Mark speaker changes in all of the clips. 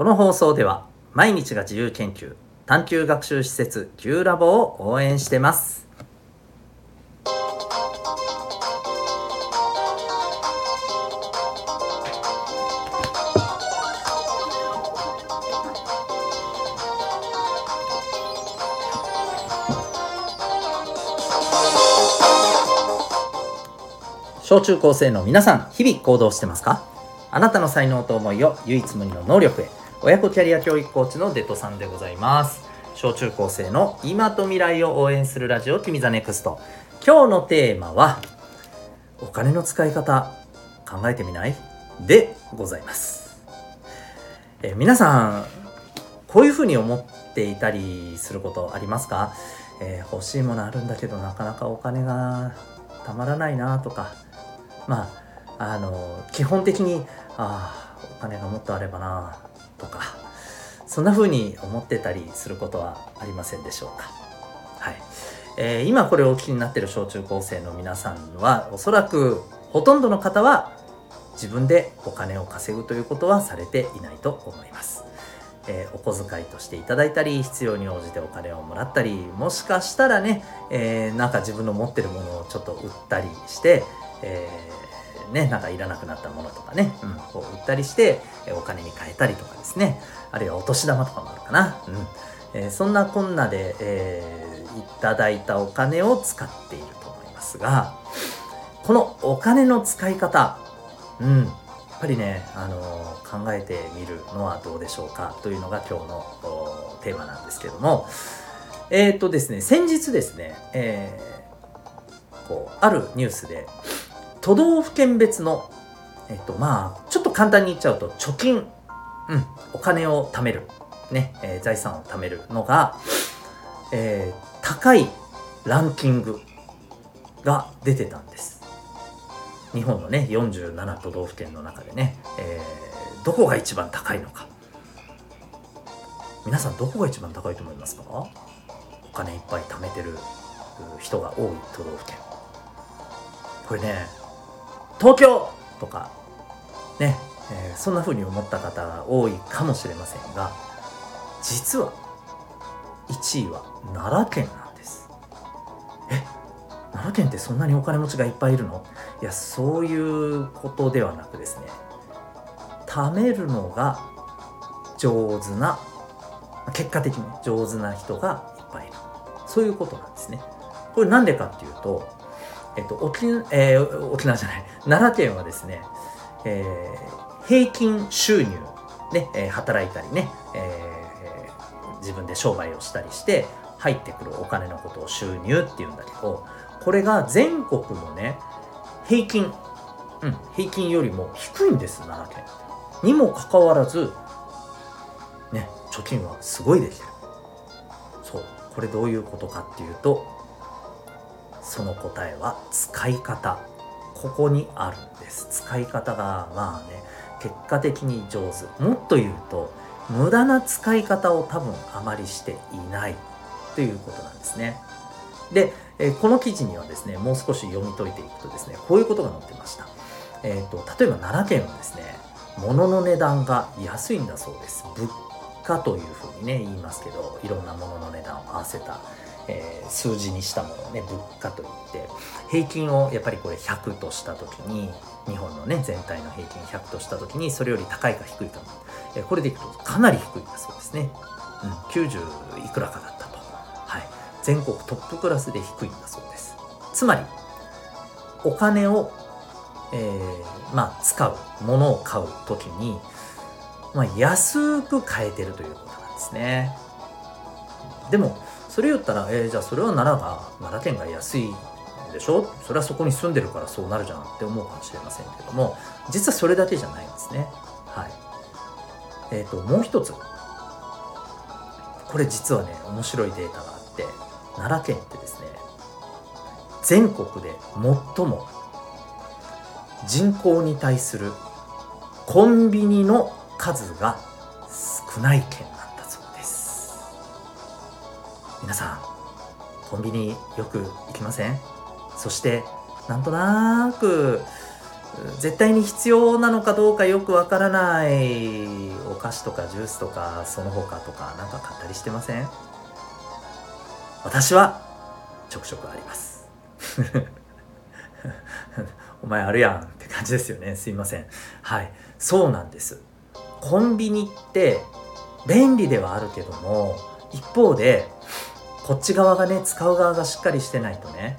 Speaker 1: この放送では毎日が自由研究探究学習施設 Q ラボを応援してます。小中高生の皆さん日々行動してますか？あなたの才能と思いを唯一無二の能力へ親子キャリア教育コーチのデトさんでございます。小中高生の今と未来を応援するラジオ君 the NEXT。今日のテーマはお金の使い方考えてみない？でございます。え皆さんこういうふうに思っていたりすることありますか、えー、欲しいものあるんだけどなかなかお金がたまらないなとか。まああの基本的にああお金がもっとあればな。とかそんな風に思ってたりすることはありませんでしょうか？はい、えー、今これをお聞きになってる小中高生の皆さんはおそらくほとんどの方は自分でお金を稼ぐということはされていないと思います、えー、お小遣いとしていただいたり必要に応じてお金をもらったりもしかしたらね、えー、なんか自分の持ってるものをちょっと売ったりして、えー、ね、なんかいらなくなったものとかね、うん、こう売ったりして、えお金に変えたりとかですね、あるいはお年玉とかもあるかな。うん。えー、そんなこんなで、えー、いただいたお金を使っていると思いますが、このお金の使い方、うん、やっぱりね、あのー、考えてみるのはどうでしょうか。というのが今日のテーマなんですけども、えっ、とですね、先日ですね、えこうあるニュースで都道府県別のえっとまあちょっと簡単に言っちゃうと貯金、うん、お金を貯める、ね。えー、財産を貯めるのが、えー、高いランキングが出てたんです。日本のね47都道府県の中でね、えー、どこが一番高いのか。皆さんどこが一番高いと思いますか？お金いっぱい貯めてる人が多い都道府県。これね東京！とかね、えー、そんな風に思った方が多いかもしれませんが実は1位は奈良県なんです。え奈良県ってそんなにお金持ちがいっぱいいるの？いやそういうことではなくですね貯めるのが上手な結果的に上手な人がいっぱいいる。そういうことなんですね。これなんでかっていうとえっと、沖,、えー、沖縄じゃない。奈良県はですね、えー、平均収入ね、えー、働いたりね、えー、自分で商売をしたりして入ってくるお金のことを収入っていうんだけどこれが全国のね平均、うん、平均よりも低いんです奈良県。にもかかわらずね貯金はすごいできてる。そう。これどういうことかっていうとその答えは使い方。ここにあるんです。使い方がまあね結果的に上手。もっと言うと無駄な使い方を多分あまりしていないということなんですね。で、えこの記事にはですねもう少し読み解いていくとですねこういうことが載ってました。えーと、例えば奈良県はですね物の値段が安いんだそうです。物価というふうにね言いますけどいろんなものの値段を合わせたえー、数字にしたものをね物価といって。平均をやっぱりこれ100とした時に日本のね全体の平均100とした時にそれより高いか低いか、えー、これでいくとかなり低いんだそうですね、うん、90いくらかだったと、はい、全国トップクラスで低いんだそうです。つまりお金を、えー、まあ使うものを買う時に、まあ、安く買えてるということなんですね。でもそれ言ったら、えー、じゃあそれは奈良が奈良県が安いでしょ？それはそこに住んでるからそうなるじゃんって思うかもしれませんけども実はそれだけじゃないんですね。はい。えっ、ー、ともう一つ。これ実はね面白いデータがあって奈良県ってですね全国で最も人口に対するコンビニの数が少ない県皆さんコンビニよく行きません？そしてなんとなく絶対に必要なのかどうかよくわからないお菓子とかジュースとかその他とかなんか買ったりしてません？私はちょくちょくあります。お前あるやんって感じですよね。すいません。はい。そうなんです。コンビニって便利ではあるけども一方でこっち側がね使う側がしっかりしてないとね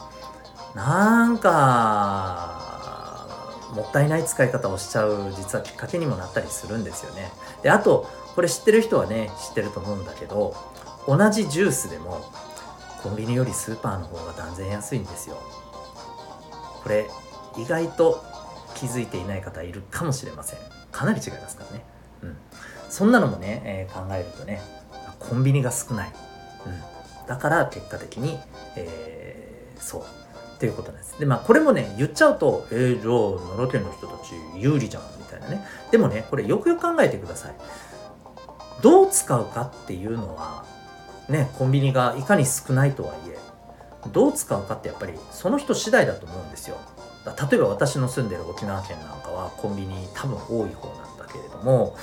Speaker 1: なんかもったいない使い方をしちゃう実はきっかけにもなったりするんですよね。であとこれ知ってる人はね知ってると思うんだけど同じジュースでもコンビニよりスーパーの方が断然安いんですよ。これ意外と気づいていない方いるかもしれません。かなり違いますからね。うん。そんなのもね、えー、考えるとねコンビニが少ない、うん、だから結果的に、えー、そうっていうことなんです。で、まあ、これもね、言っちゃうと、えー、じゃあ、奈良県の人たち有利じゃん、みたいなね。でもね、これよくよく考えてください。どう使うかっていうのは、ね、コンビニがいかに少ないとはいえ、どう使うかってやっぱりその人次第だと思うんですよ。例えば私の住んでる沖縄県なんかはコンビニ多分多い方なんだけれども、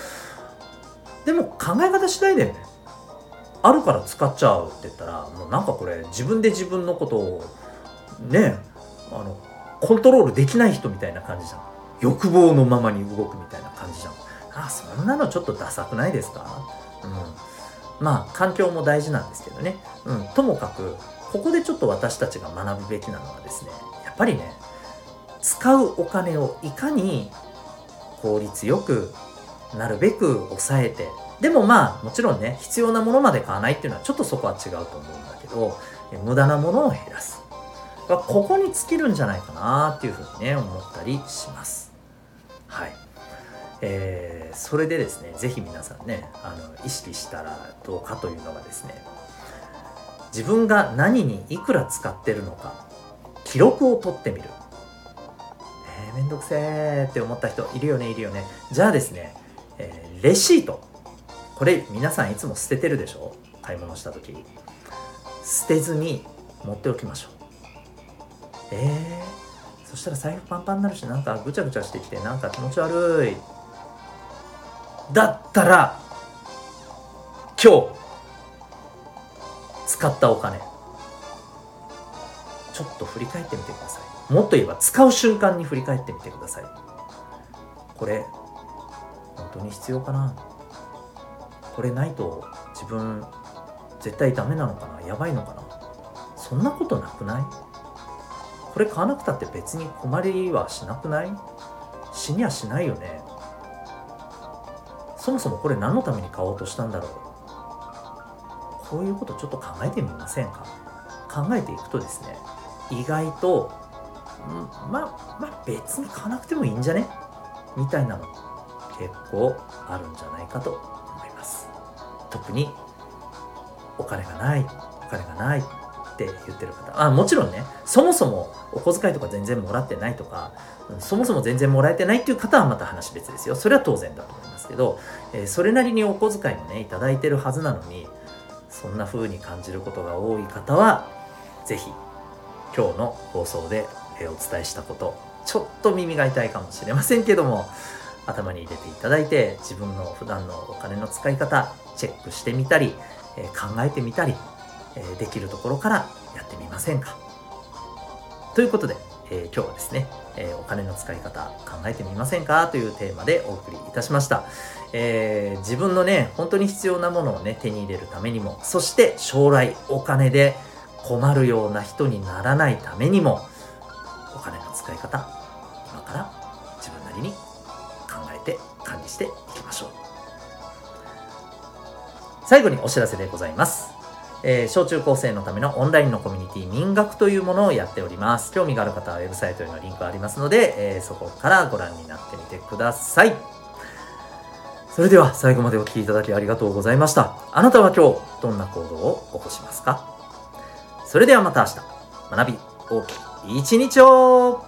Speaker 1: でも考え方次第だよね。あるから使っちゃうって言ったら、もうなんかこれ自分で自分のことをねあのコントロールできない人みたいな感じじゃん。欲望のままに動くみたいな感じじゃん。あそんなのちょっとダサくないですか？うん。まあ環境も大事なんですけどね、うん、ともかくここでちょっと私たちが学ぶべきなのはですねやっぱりね使うお金をいかに効率よくなるべく抑えて。でもまあもちろんね必要なものまで買わないっていうのはちょっとそこは違うと思うんだけど無駄なものを減らす。ここに尽きるんじゃないかなっていうふうにね思ったりします。はい。えー、それでですね是非皆さんねあの意識したらどうかというのがですね自分が何にいくら使ってるのか記録を取ってみる。えー、めんどくせーって思った人いるよねいるよね。じゃあですね、えー、レシート。これ皆さんいつも捨ててるでしょ？買い物した時。捨てずに持っておきましょう。えー、そしたら財布パンパンになるしなんかぐちゃぐちゃしてきてなんか気持ち悪い。だったら今日使ったお金。ちょっと振り返ってみてください。もっと言えば使う瞬間に振り返ってみてください。これ本当に必要かな？これないと自分絶対ダメなのかな？やばいのかな？そんなことなくない？これ買わなくたって別に困りはしなくない？死にはしないよね？そもそもこれ何のために買おうとしたんだろう？こういうことちょっと考えてみませんか？考えていくとですね意外とまあまあ別に買わなくてもいいんじゃね？みたいなの。結構あるんじゃないかと思います。特にお金がないお金がないって言ってる方。あもちろんねそもそもお小遣いとか全然もらってないとかそもそも全然もらえてないっていう方はまた話別ですよ。それは当然だと思いますけど、えー、それなりにお小遣いもね頂いてるはずなのにそんな風に感じることが多い方は是非今日の放送でお伝えしたことちょっと耳が痛いかもしれませんけども頭に入れていただいて自分の普段のお金の使い方チェックしてみたり、え、考えてみたりえできるところからやってみませんか。ということで、えー、今日はですね、え、お金の使い方考えてみませんか？というテーマでお送りいたしました、えー、自分のね本当に必要なものをね手に入れるためにもそして将来お金で困るような人にならないためにもお金の使い方していきましょう最後にお知らせでございますえー、小中高生のためのオンラインのコミュニティ民学というものをやっております。興味がある方はウェブサイトへのリンクありますので、えー、そこからご覧になってみてください。それでは最後までお聴きいただきありがとうございました。あなたは今日どんな行動を起こしますか？それではまた明日、学び大きい一日を